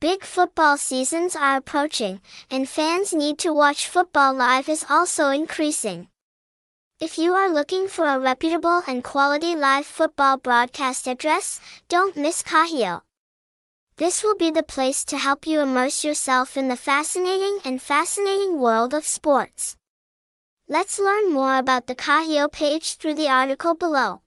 Big football seasons are approaching, and fans need to watch football live is also increasing. If you are looking for a reputable and quality live football broadcast address, don't miss Caheo. This will be the place to help you immerse yourself in the fascinating and fascinating world of sports. Let's learn more about the Caheo page through the article below.